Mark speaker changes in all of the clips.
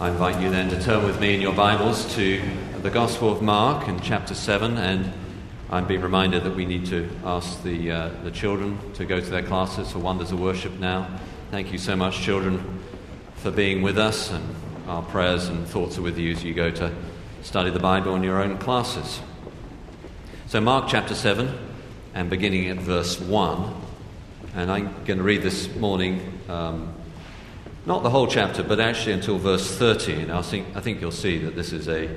Speaker 1: I invite you then to turn with me in your Bibles to the Gospel of Mark in chapter 7, and I'm being reminded that we need to ask the, uh, the children to go to their classes for Wonders of Worship now. Thank you so much, children, for being with us, and our prayers and thoughts are with you as you go to study the Bible in your own classes. So, Mark chapter 7, and beginning at verse 1, and I'm going to read this morning. Um, not the whole chapter, but actually until verse 13. I think, I think you'll see that this is a,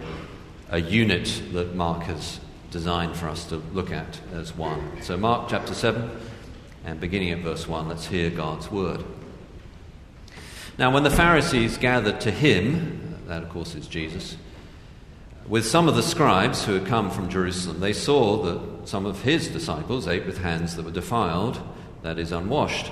Speaker 1: a unit that Mark has designed for us to look at as one. So, Mark chapter 7, and beginning at verse 1, let's hear God's word. Now, when the Pharisees gathered to him, that of course is Jesus, with some of the scribes who had come from Jerusalem, they saw that some of his disciples ate with hands that were defiled, that is, unwashed.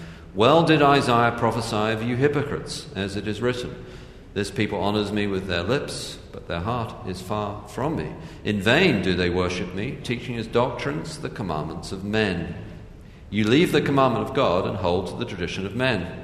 Speaker 1: well did Isaiah prophesy of you hypocrites, as it is written This people honors me with their lips, but their heart is far from me. In vain do they worship me, teaching as doctrines the commandments of men. You leave the commandment of God and hold to the tradition of men.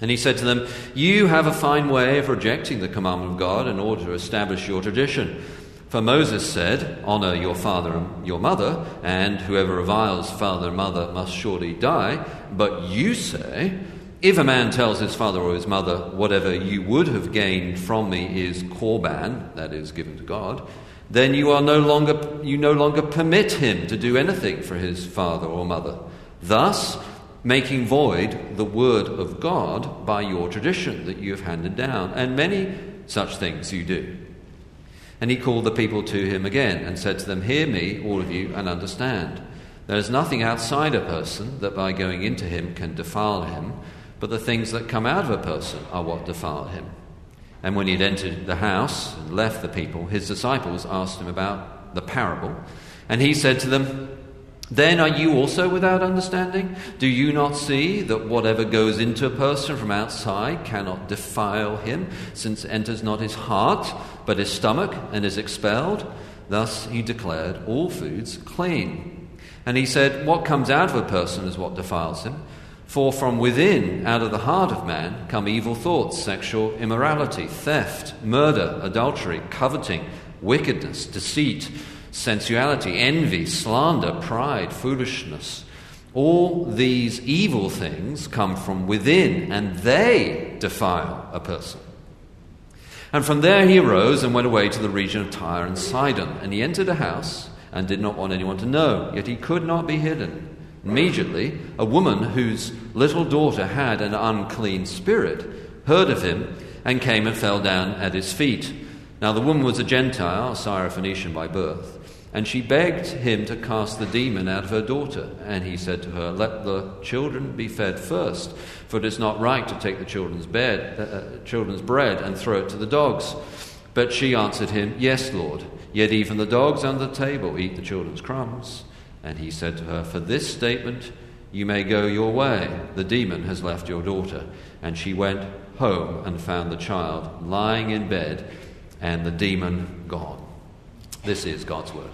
Speaker 1: And he said to them, You have a fine way of rejecting the commandment of God in order to establish your tradition. For Moses said, Honor your father and your mother, and whoever reviles father and mother must surely die. But you say, If a man tells his father or his mother, Whatever you would have gained from me is korban, that is, given to God, then you, are no longer, you no longer permit him to do anything for his father or mother, thus making void the word of God by your tradition that you have handed down. And many such things you do. And he called the people to him again and said to them, Hear me, all of you, and understand. There is nothing outside a person that by going into him can defile him, but the things that come out of a person are what defile him. And when he had entered the house and left the people, his disciples asked him about the parable. And he said to them, then are you also without understanding? Do you not see that whatever goes into a person from outside cannot defile him, since it enters not his heart, but his stomach, and is expelled? Thus he declared all foods clean. And he said, What comes out of a person is what defiles him. For from within, out of the heart of man, come evil thoughts, sexual immorality, theft, murder, adultery, coveting, wickedness, deceit sensuality, envy, slander, pride, foolishness. All these evil things come from within and they defile a person. And from there he arose and went away to the region of Tyre and Sidon. And he entered a house and did not want anyone to know, yet he could not be hidden. Immediately, a woman whose little daughter had an unclean spirit heard of him and came and fell down at his feet. Now, the woman was a Gentile, a Syrophoenician by birth. And she begged him to cast the demon out of her daughter. And he said to her, Let the children be fed first, for it is not right to take the children's, bed, uh, uh, children's bread and throw it to the dogs. But she answered him, Yes, Lord, yet even the dogs under the table eat the children's crumbs. And he said to her, For this statement you may go your way. The demon has left your daughter. And she went home and found the child lying in bed and the demon gone. This is God's word.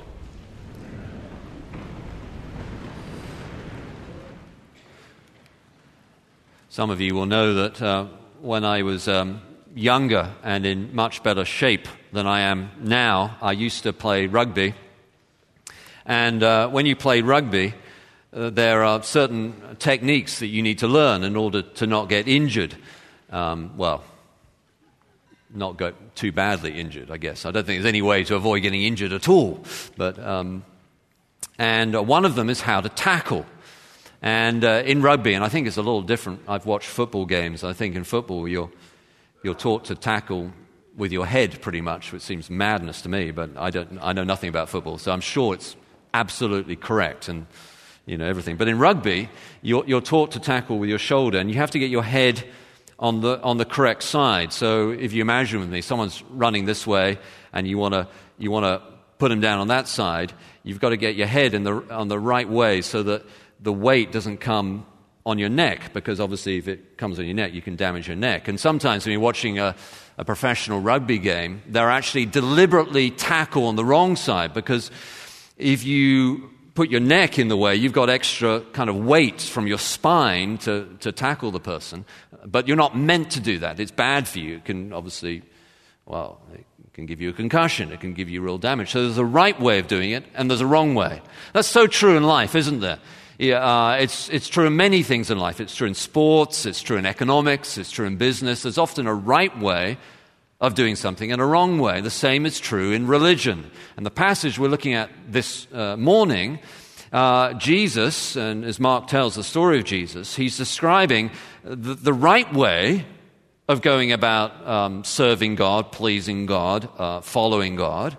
Speaker 1: Some of you will know that uh, when I was um, younger and in much better shape than I am now, I used to play rugby. And uh, when you play rugby, uh, there are certain techniques that you need to learn in order to not get injured. Um, well, not get too badly injured, I guess. I don't think there's any way to avoid getting injured at all. But, um, and uh, one of them is how to tackle. And uh, in rugby, and I think it's a little different. I've watched football games. I think in football, you're, you're taught to tackle with your head pretty much, which seems madness to me, but I, don't, I know nothing about football, so I'm sure it's absolutely correct and you know, everything. But in rugby, you're, you're taught to tackle with your shoulder, and you have to get your head on the, on the correct side. So if you imagine with me, someone's running this way and you want to you wanna put them down on that side, you've got to get your head in the, on the right way so that the weight doesn't come on your neck, because obviously if it comes on your neck, you can damage your neck. And sometimes when you're watching a, a professional rugby game, they're actually deliberately tackle on the wrong side, because if you put your neck in the way, you've got extra kind of weight from your spine to, to tackle the person. But you're not meant to do that. It's bad for you. It can obviously, well, it can give you a concussion. It can give you real damage. So there's a right way of doing it, and there's a wrong way. That's so true in life, isn't there? Uh, it's, it's true in many things in life. It's true in sports, it's true in economics, it's true in business. There's often a right way of doing something and a wrong way. The same is true in religion. And the passage we're looking at this uh, morning, uh, Jesus, and as Mark tells the story of Jesus, he's describing the, the right way of going about um, serving God, pleasing God, uh, following God,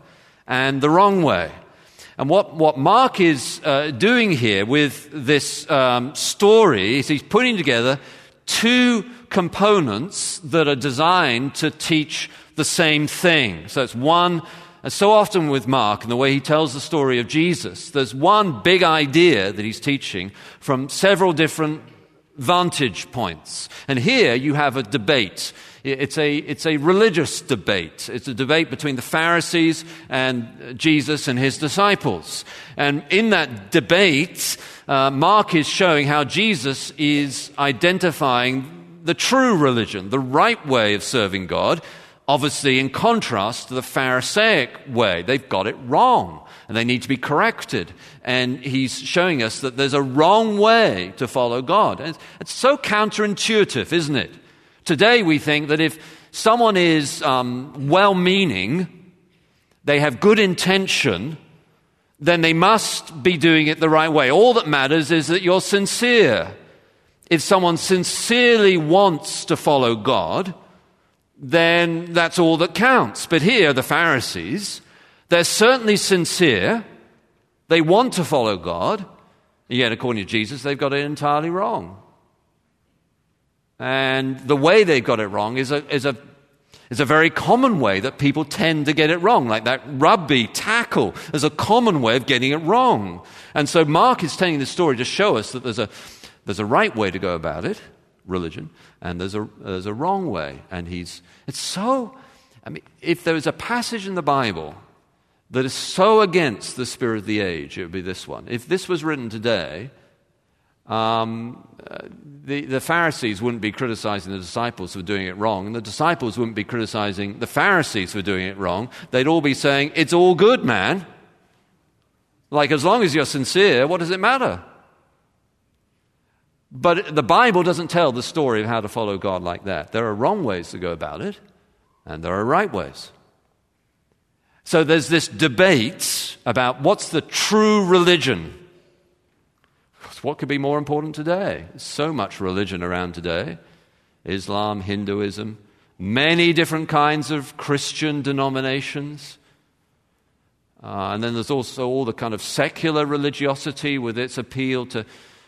Speaker 1: and the wrong way. And what, what Mark is uh, doing here with this um, story is he's putting together two components that are designed to teach the same thing. So it's one, and so often with Mark and the way he tells the story of Jesus, there's one big idea that he's teaching from several different vantage points. And here you have a debate. It's a, it's a religious debate. It's a debate between the Pharisees and Jesus and his disciples. And in that debate, uh, Mark is showing how Jesus is identifying the true religion, the right way of serving God, obviously in contrast to the Pharisaic way. They've got it wrong and they need to be corrected. And he's showing us that there's a wrong way to follow God. And it's so counterintuitive, isn't it? Today, we think that if someone is um, well meaning, they have good intention, then they must be doing it the right way. All that matters is that you're sincere. If someone sincerely wants to follow God, then that's all that counts. But here, the Pharisees, they're certainly sincere. They want to follow God. Yet, according to Jesus, they've got it entirely wrong. And the way they've got it wrong is a, is a, is a very common way that people tend to get it wrong, like that rugby tackle is a common way of getting it wrong. And so Mark is telling this story to show us that there's a, there's a right way to go about it, religion, and there's a, there's a wrong way. And he's, it's so, I mean, if there was a passage in the Bible that is so against the spirit of the age, it would be this one. If this was written today, um, the, the Pharisees wouldn't be criticizing the disciples for doing it wrong, and the disciples wouldn't be criticizing the Pharisees for doing it wrong. They'd all be saying, It's all good, man. Like, as long as you're sincere, what does it matter? But the Bible doesn't tell the story of how to follow God like that. There are wrong ways to go about it, and there are right ways. So there's this debate about what's the true religion. What could be more important today? so much religion around today Islam, Hinduism, many different kinds of Christian denominations. Uh, and then there's also all the kind of secular religiosity with its appeal to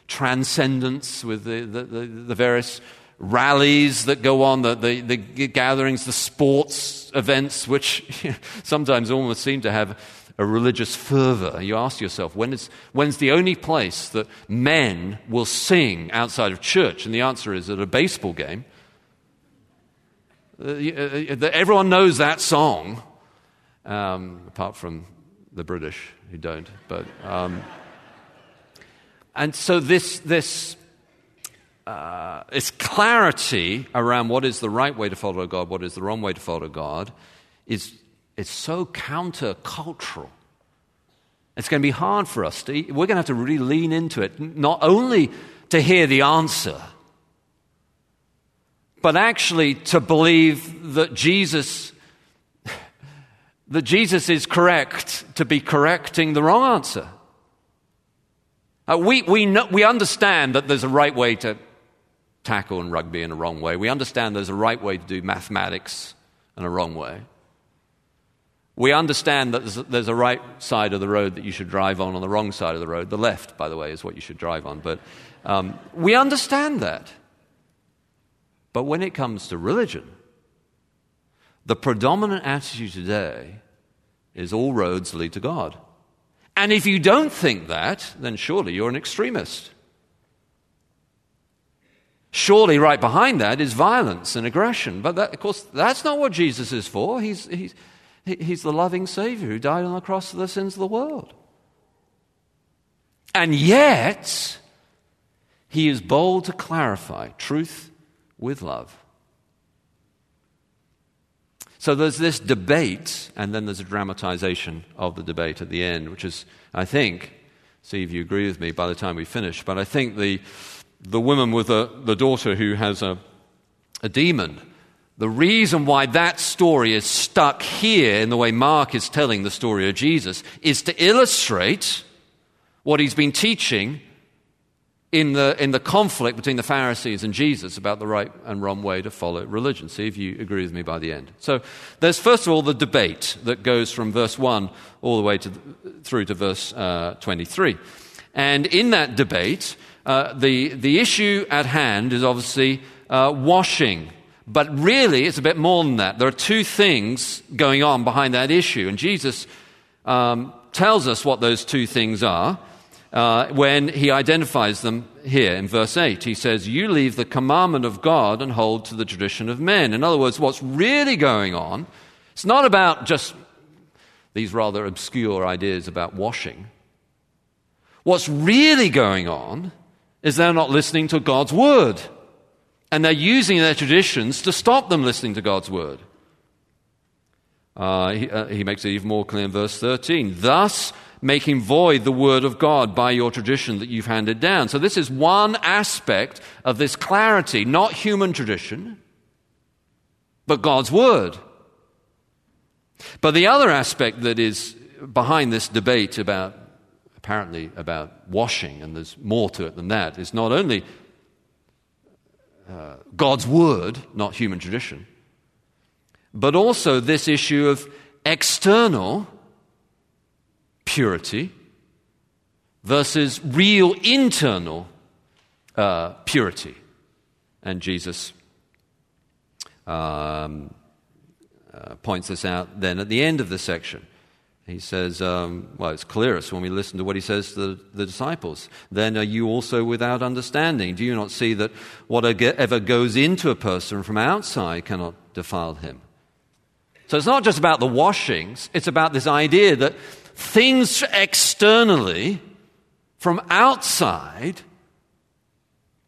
Speaker 1: transcendence, with the, the, the, the various rallies that go on, the, the, the, gatherings, the sports events, which sometimes almost seem to have a religious fervor. You ask yourself, when is, when's the only place that men will sing outside of church? And the answer is at a baseball game. Uh, uh, everyone knows that song, um, apart from the British who don't. But, um, and so this, this, uh, clarity around what is the right way to follow God, what is the wrong way to follow God, is it's so countercultural. It's going to be hard for us. To, we're going to have to really lean into it, not only to hear the answer, but actually to believe that Jesus that Jesus is correct to be correcting the wrong answer. Uh, we, we, know, we understand that there's a right way to tackle in rugby in a wrong way. We understand there's a right way to do mathematics in a wrong way. We understand that there's a, right side of the road that you should drive on, on the wrong side of the road. The left, by the way, is what you should drive on. But um, we understand that. But when it comes to religion, the predominant attitude today is all roads lead to God. And if you don't think that, then surely you're an extremist. Surely, right behind that is violence and aggression. But that, of course, that's not what Jesus is for. He's, he's, he's the loving Savior who died on the cross for the sins of the world. And yet, he is bold to clarify truth with love. So there's this debate, and then there's a dramatization of the debate at the end, which is, I think, see if you agree with me by the time we finish, but I think the, the woman with the, the daughter who has a, a demon, the reason why that story is stuck here in the way Mark is telling the story of Jesus is to illustrate what he's been teaching in the, in the conflict between the Pharisees and Jesus about the right and wrong way to follow religion. See if you agree with me by the end. So there's first of all the debate that goes from verse 1 all the way to, through to verse uh, 23. And in that debate, uh, the, the issue at hand is obviously uh, washing. But really, it's a bit more than that. There are two things going on behind that issue. And Jesus um, tells us what those two things are uh, when he identifies them here in verse 8. He says, You leave the commandment of God and hold to the tradition of men. In other words, what's really going on, it's not about just these rather obscure ideas about washing. What's really going on is they're not listening to God's word. And they're using their traditions to stop them listening to God's word. Uh, he, uh, he makes it even more clear in verse 13. Thus, making void the word of God by your tradition that you've handed down. So, this is one aspect of this clarity, not human tradition, but God's word. But the other aspect that is behind this debate about, apparently, about washing, and there's more to it than that, is not only uh, God's word, not human tradition, but also this issue of external purity versus real internal uh, purity. And Jesus um, uh, points this out then at the end of the section. He says, um, well, it's clearest when we listen to what he says to the, the, disciples. Then are you also without understanding? Do you not see that whatever goes into a person from outside cannot defile him? So it's not just about the washings, it's about this idea that things externally from outside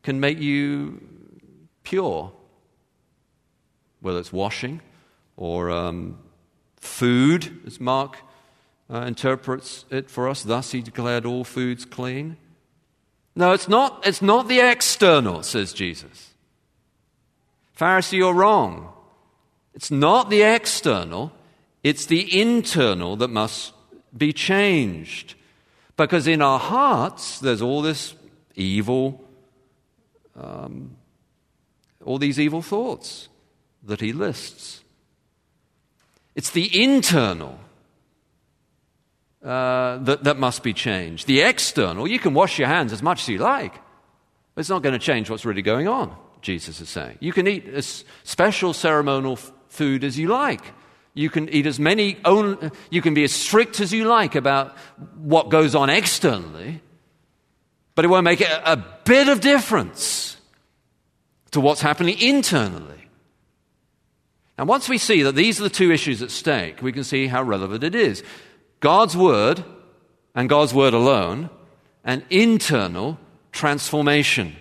Speaker 1: can make you pure, whether it's washing or um, food, as Mark uh, interprets it for us. Thus, he declared all foods clean. No, it's not, it's not the external, says Jesus. Pharisee, you're wrong. It's not the external, it's the internal that must be changed. Because in our hearts, there's all this evil, um, all these evil thoughts that he lists. It's the internal uh, that, that must be changed. The external, you can wash your hands as much as you like, it's not going to change what's really going on, Jesus is saying. You can eat as special ceremonial f- food as you like. You can eat as many, you can be as strict as you like about what goes on externally, but it won't make a, a bit of difference to what's happening internally. And once we see that these are the two issues at stake, we can see how relevant it is. God's Word and God's Word alone, and internal transformation.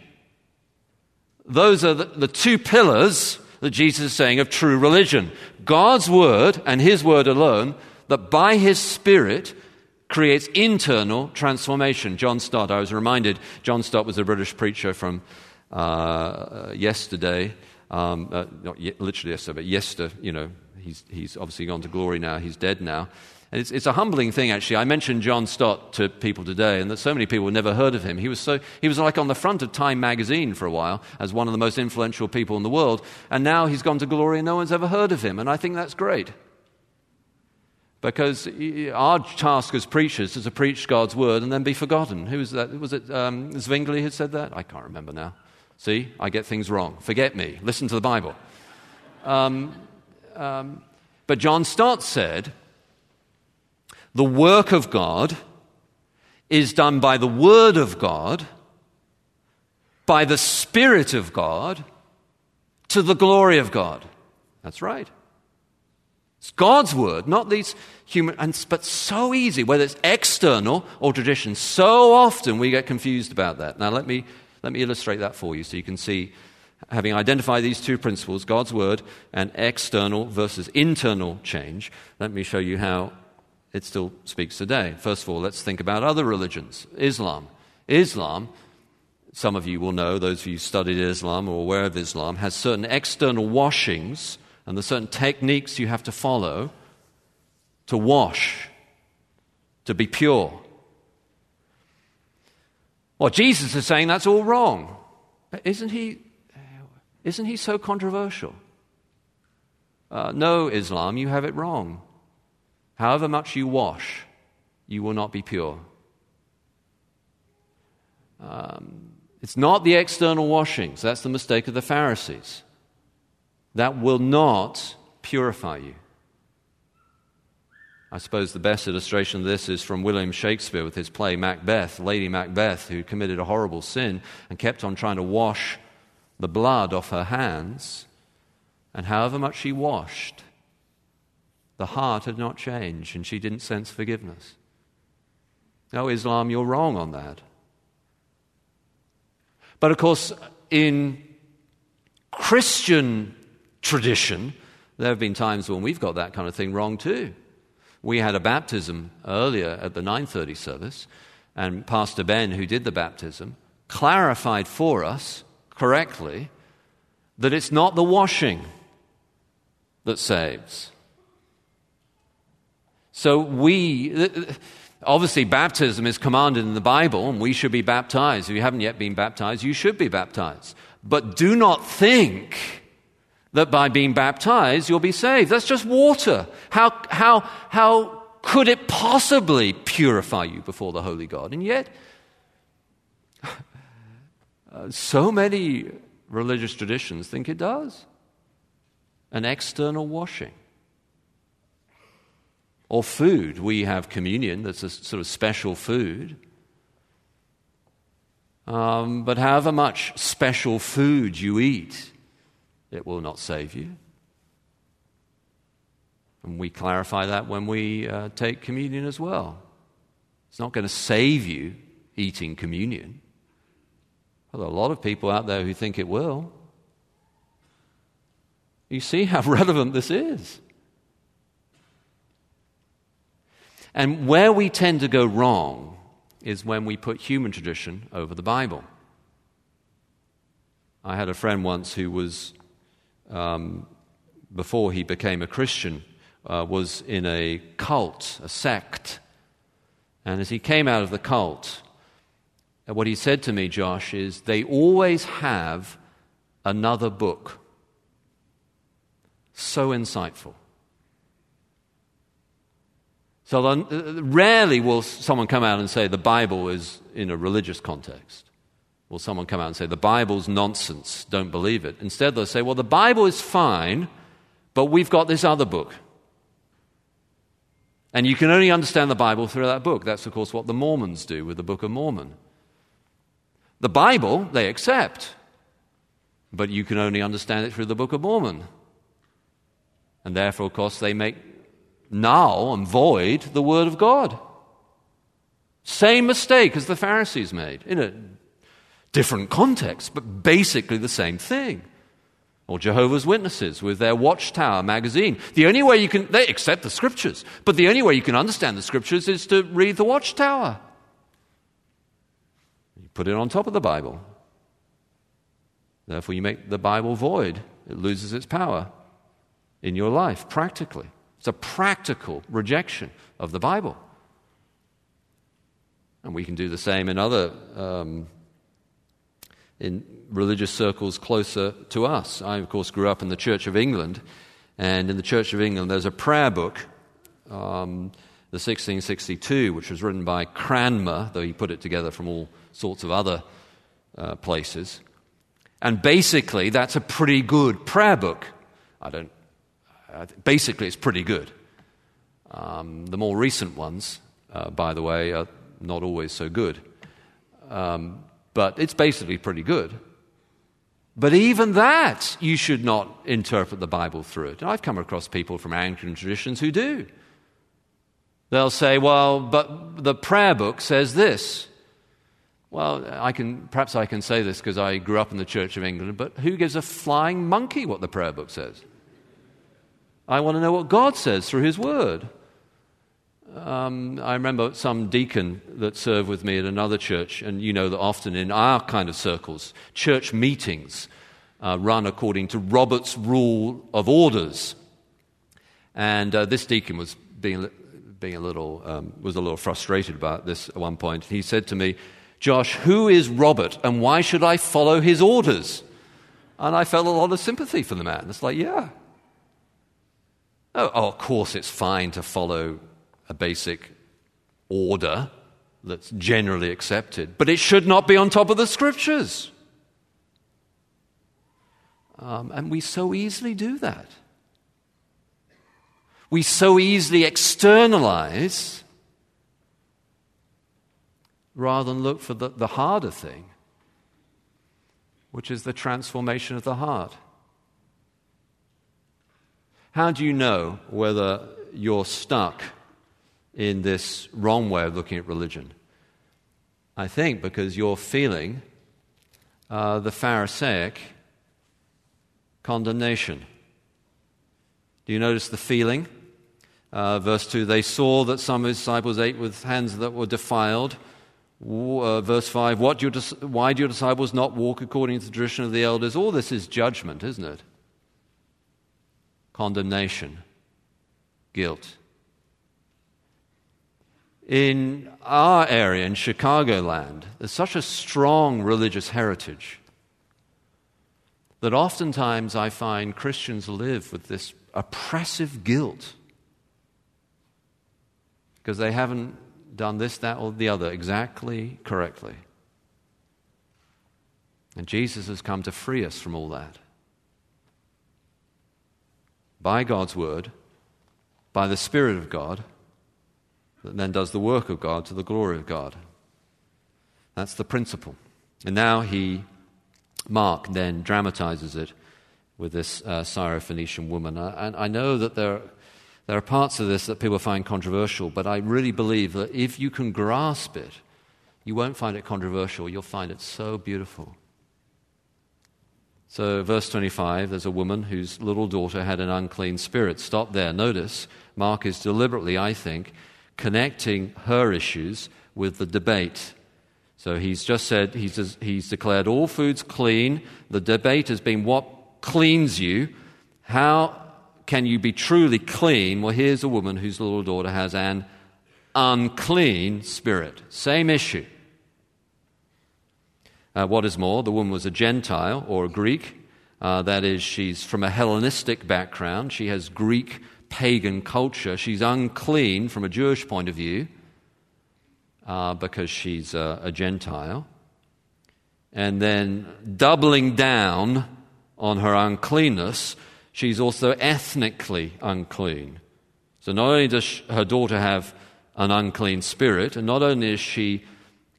Speaker 1: Those are the, the two pillars that Jesus is saying of true religion. God's word and his word alone, that by his spirit creates internal transformation. John Stott, I was reminded, John Stott was a British preacher from uh, yesterday, um, uh, not literally yesterday, but yesterday, you know, he's, he's obviously gone to glory now, he's dead now. And it's, it's, a humbling thing, actually. I mentioned John Stott to people today, and that so many people never heard of him. He was, so, he was like on the front of Time magazine for a while as one of the most influential people in the world, and now he's gone to glory and no one's ever heard of him. And I think that's great. Because our task as preachers is to preach God's word and then be forgotten. Who was that? Was it um, Zwingli who said that? I can't remember now. See, I get things wrong. Forget me. Listen to the Bible. Um, um, but John Stott said, the work of God is done by the Word of God, by the Spirit of God, to the glory of God. That's right. It's God's Word, not these human, and, but so easy, whether it's external or tradition. So often we get confused about that. Now, let me, let me illustrate that for you so you can see, having identified these two principles, God's Word and external versus internal change, let me show you how it still speaks today. First of all, let's think about other religions. Islam. Islam, some of you will know, those of you who studied Islam or aware of Islam, has certain external washings and there's certain techniques you have to follow to wash, to be pure. Well, Jesus is saying that's all wrong. Isn't he, isn't he so controversial? Uh, no, Islam, you have it wrong. However much you wash, you will not be pure. Um, it's not the external washings. That's the mistake of the Pharisees. That will not purify you. I suppose the best illustration of this is from William Shakespeare with his play Macbeth, Lady Macbeth, who committed a horrible sin and kept on trying to wash the blood off her hands. And however much she washed, the heart had not changed and she didn't sense forgiveness. No, Islam, you're wrong on that. But of course, in Christian tradition, there have been times when we've got that kind of thing wrong too. We had a baptism earlier at the 9:30 service, and Pastor Ben, who did the baptism, clarified for us correctly that it's not the washing that saves. So we, uh, uh, obviously, baptism is commanded in the Bible, and we should be baptized. If you haven't yet been baptized, you should be baptized. But do not think that by being baptized you'll be saved. That's just water. How, how, how could it possibly purify you before the Holy God? And yet, so many religious traditions think it does an external washing or food. We have communion, that's a sort of special food. Um, but however much special food you eat, it will not save you. And we clarify that when we uh, take communion as well. It's not going to save you eating communion. Well, there are a lot of people out there who think it will. You see how relevant this is. And where we tend to go wrong is when we put human tradition over the Bible. I had a friend once who was, um, before he became a Christian, uh, was in a cult, a sect. And as he came out of the cult, uh, what he said to me, Josh, is they always have another book. So insightful. So rarely will someone come out and say the Bible is in a religious context. Will someone come out and say the Bible's nonsense, don't believe it? Instead, they'll say, well, the Bible is fine, but we've got this other book. And you can only understand the Bible through that book. That's, of course, what the Mormons do with the Book of Mormon. The Bible, they accept, but you can only understand it through the Book of Mormon. And therefore, of course, they make null and void the Word of God. Same mistake as the Pharisees made in a different context, but basically the same thing. Or Jehovah's Witnesses with their Watchtower magazine. The only way you can, they accept the scriptures, but the only way you can understand the scriptures is to read the Watchtower. You put it on top of the Bible. Therefore, you make the Bible void. It loses its power in your life, practically. It's a practical rejection of the Bible. And we can do the same in other um, in religious circles closer to us. I, of course, grew up in the Church of England, and in the Church of England, there's a prayer book, um, the 1662, which was written by Cranmer, though he put it together from all sorts of other uh, places. And basically, that's a pretty good prayer book. I don't, basically, it's pretty good. Um, the more recent ones, uh, by the way, are not always so good. Um, but it's basically pretty good. But even that, you should not interpret the Bible through it. And I've come across people from Anglican traditions who do. They'll say, well, but the prayer book says this. Well, I can, perhaps I can say this because I grew up in the Church of England, but who gives a flying monkey what the prayer book says? I want to know what God says through His Word. Um, I remember some deacon that served with me at another church, and you know that often in our kind of circles, church meetings uh, run according to Robert's Rule of Orders. And uh, this deacon was being, being a little, um, was a little frustrated about this at one point. He said to me, Josh, who is Robert and why should I follow his orders? And I felt a lot of sympathy for the man. It's like, yeah. Oh, oh, of course, it's fine to follow a basic order that's generally accepted, but it should not be on top of the scriptures. Um, and we so easily do that. We so easily externalize rather than look for the, the harder thing, which is the transformation of the heart. How do you know whether you're stuck in this wrong way of looking at religion? I think because you're feeling uh, the Pharisaic condemnation. Do you notice the feeling? Uh, verse 2 They saw that some of his disciples ate with hands that were defiled uh, verse 5 what do Why do your disciples not walk according to the tradition of the elders? All this is judgment, isn't it? Condemnation, guilt. In our area, in Chicagoland, there's such a strong religious heritage that oftentimes I find Christians live with this oppressive guilt because they haven't done this, that, or the other exactly correctly. And Jesus has come to free us from all that. By God's word, by the Spirit of God, that then does the work of God to the glory of God. That's the principle. And now he, Mark, then dramatizes it with this uh, Syrophoenician woman. And I know that there there are parts of this that people find controversial, but I really believe that if you can grasp it, you won't find it controversial. You'll find it so beautiful. So, verse 25, there's a woman whose little daughter had an unclean spirit. Stop there. Notice, Mark is deliberately, I think, connecting her issues with the debate. So, he's just said, he's, he's declared all foods clean. The debate has been what cleans you. How can you be truly clean? Well, here's a woman whose little daughter has an unclean spirit. Same issue. Uh, what is more, the woman was a Gentile or a Greek. Uh, that is, she's from a Hellenistic background. She has Greek pagan culture. She's unclean from a Jewish point of view uh, because she's a, a Gentile. And then doubling down on her uncleanness, she's also ethnically unclean. So not only does her daughter have an unclean spirit, and not only is she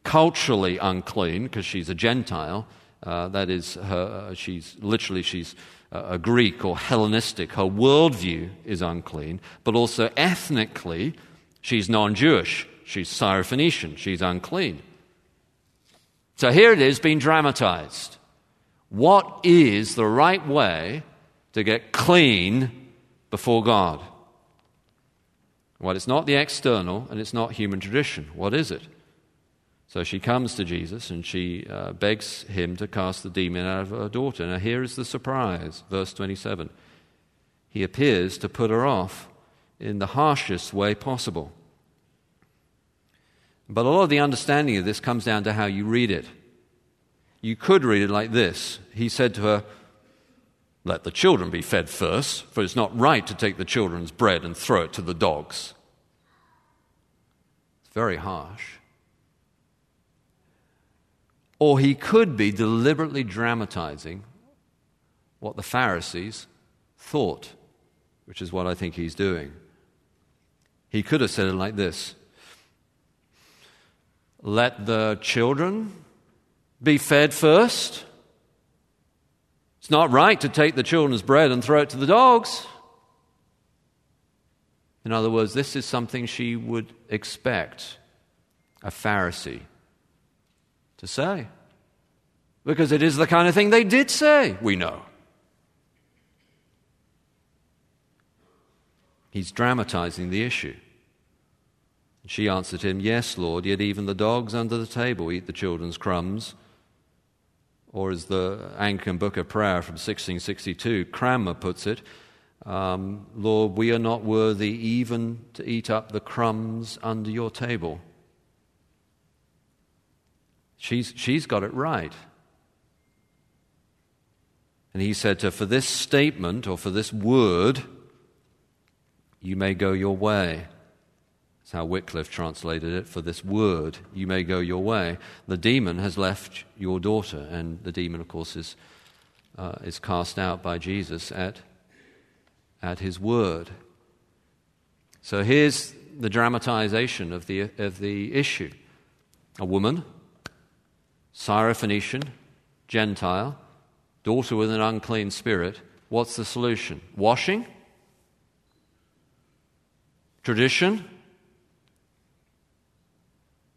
Speaker 1: culturally unclean because she's a Gentile, uh, that is, her, uh, she's literally she's a Greek or Hellenistic. Her worldview is unclean, but also ethnically, she's non-Jewish. She's Syrophoenician. She's unclean. So here it is being dramatized. What is the right way to get clean before God. Well, it's not the external and it's not human tradition. What is it? So she comes to Jesus and she uh, begs him to cast the demon out of her daughter. Now, here is the surprise, verse 27. He appears to put her off in the harshest way possible. But a lot of the understanding of this comes down to how you read it. You could read it like this He said to her, let the children be fed first, for it's not right to take the children's bread and throw it to the dogs. It's very harsh. Or he could be deliberately dramatizing what the Pharisees thought, which is what I think he's doing. He could have said it like this Let the children be fed first. It's not right to take the children's bread and throw it to the dogs. In other words, this is something she would expect a Pharisee to say. Because it is the kind of thing they did say, we know. He's dramatizing the issue. She answered him, Yes, Lord, yet even the dogs under the table eat the children's crumbs. Or as the Anglican Book of Prayer from 1662, Cranmer puts it, um, Lord, we are not worthy even to eat up the crumbs under your table. She's, she's got it right. And he said to her, For this statement or for this word, you may go your way. That's how Wycliffe translated it. For this word, you may go your way. The demon has left your daughter. And the demon, of course, is, uh, is cast out by Jesus at, at his word. So here's the dramatization of the, of the issue. A woman Syrophoenician, Gentile, daughter with an unclean spirit. What's the solution? Washing? Tradition?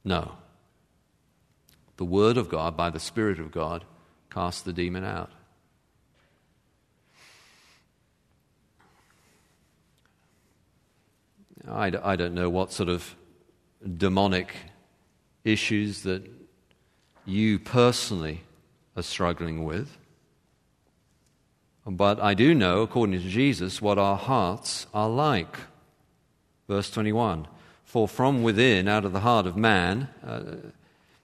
Speaker 1: No. The Word of God, by the Spirit of God, casts the demon out. I, I don't know what sort of demonic issues that you personally are struggling with. But I do know, according to Jesus, what our hearts are like. Verse 21 For from within, out of the heart of man, uh,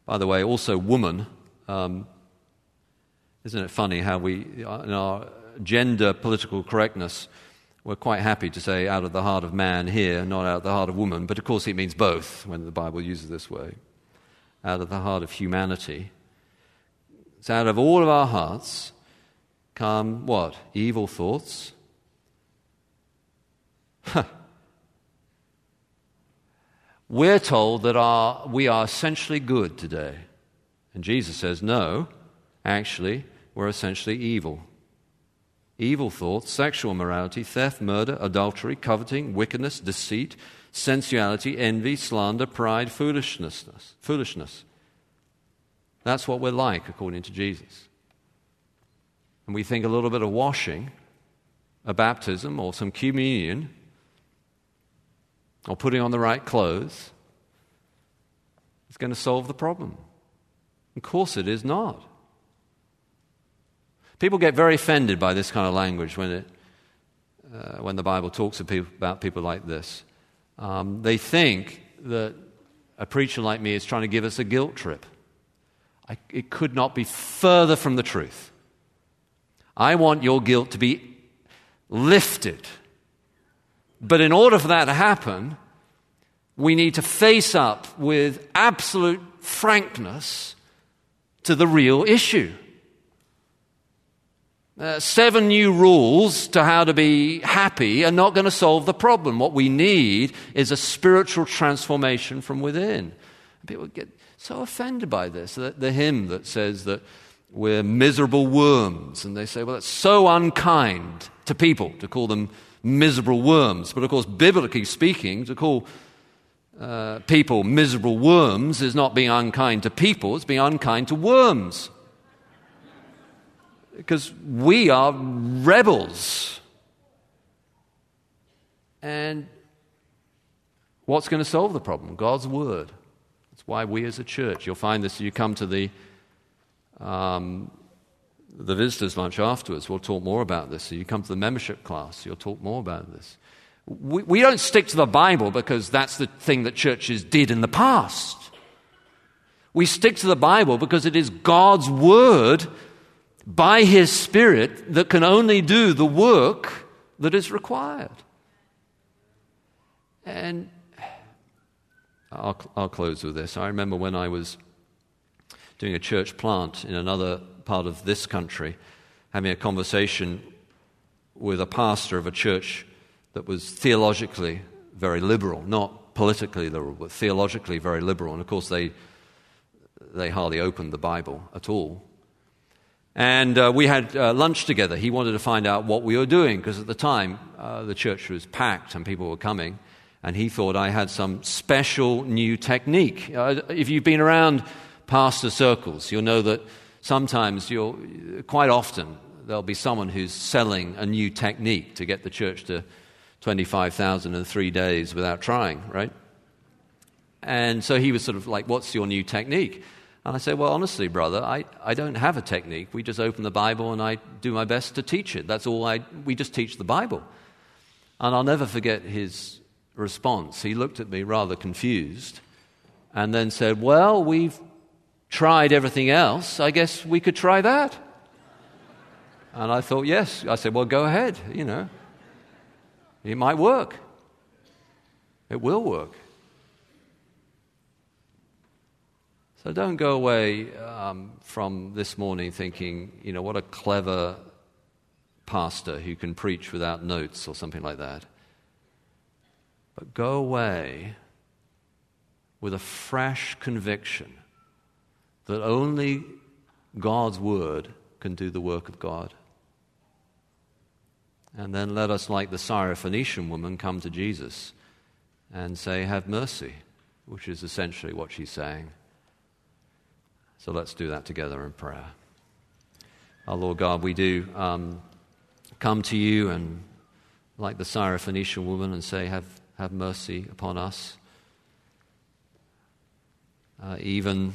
Speaker 1: by the way, also woman, um, isn't it funny how we, in our gender political correctness, we're quite happy to say out of the heart of man here, not out of the heart of woman, but of course it means both when the Bible uses this way out of the heart of humanity. So out of all of our hearts come what? Evil thoughts. We're told that our, we are essentially good today. And Jesus says, no, actually, we're essentially evil. Evil thoughts, sexual morality, theft, murder, adultery, coveting, wickedness, deceit, sensuality, envy, slander, pride, foolishness. Foolishness. That's what we're like according to Jesus. And we think a little bit of washing, a baptism, or some communion, or putting on the right clothes is going to solve the problem. Of course, it is not. People get very offended by this kind of language when, it, uh, when the Bible talks people, about people like this. Um, they think that a preacher like me is trying to give us a guilt trip. I, it could not be further from the truth. I want your guilt to be lifted. But in order for that to happen, we need to face up with absolute frankness to the real issue. Uh, seven new rules to how to be happy are not going to solve the problem. What we need is a spiritual transformation from within. People get so offended by this. The, the hymn that says that we're miserable worms, and they say, well, that's so unkind to people to call them miserable worms. But of course, biblically speaking, to call uh, people miserable worms is not being unkind to people, it's being unkind to worms because we are rebels. And what's going to solve the problem? God's Word. That's why we as a church, you'll find this, you come to the, um, the visitors' lunch afterwards, we'll talk more about this. So you come to the membership class, you'll talk more about this. We, we don't stick to the Bible because that's the thing that churches did in the past. We stick to the Bible because it is God's Word by His Spirit that can only do the work that is required. And I'll, I'll close with this. I remember when I was doing a church plant in another part of this country, having a conversation with a pastor of a church that was theologically very liberal, not politically liberal, but theologically very liberal. And of course, they, they hardly opened the Bible at all. And uh, we had uh, lunch together. He wanted to find out what we were doing because at the time uh, the church was packed and people were coming. And he thought I had some special new technique. Uh, if you've been around pastor circles, you'll know that sometimes you'll, quite often, there'll be someone who's selling a new technique to get the church to 25,000 in three days without trying, right? And so he was sort of like, What's your new technique? And I say, Well, honestly, brother, I, I don't have a technique. We just open the Bible and I do my best to teach it. That's all I, we just teach the Bible. And I'll never forget his response. He looked at me rather confused and then said, Well, we've tried everything else. I guess we could try that. And I thought, Yes. I said, Well, go ahead, you know. It might work. It will work. So don't go away um, from this morning thinking, you know, what a clever pastor who can preach without notes or something like that. But go away with a fresh conviction that only God's word can do the work of God. And then let us, like the Syrophoenician woman, come to Jesus and say, Have mercy, which is essentially what she's saying. So let's do that together in prayer. Our Lord God, we do um, come to you and, like the Syrophoenician woman, and say, Have, have mercy upon us. Uh, even,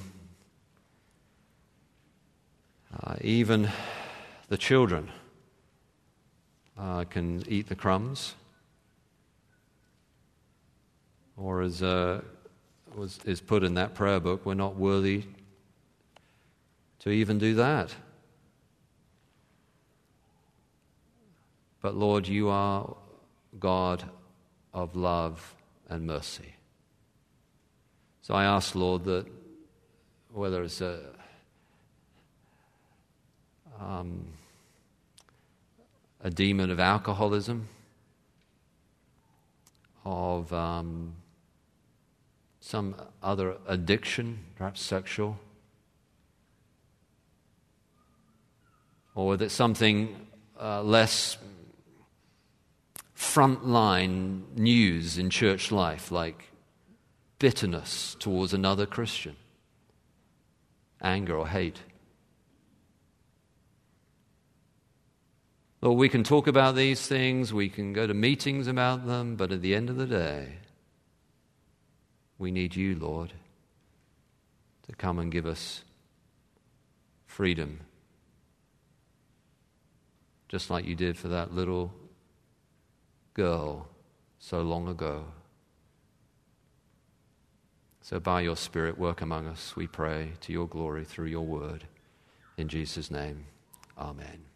Speaker 1: uh, even the children uh, can eat the crumbs. Or, as uh, was, is put in that prayer book, we're not worthy to even do that. But Lord, you are God of love and mercy. So I ask, Lord, that whether it's a um, a demon of alcoholism, of um, some other addiction, perhaps sexual, or that something uh, less frontline news in church life, like bitterness towards another Christian, anger or hate. Lord, we can talk about these things, we can go to meetings about them, but at the end of the day, we need you, Lord, to come and give us freedom just like you did for that little girl so long ago. So, by your Spirit, work among us, we pray, to your glory through your word. In Jesus' name, amen.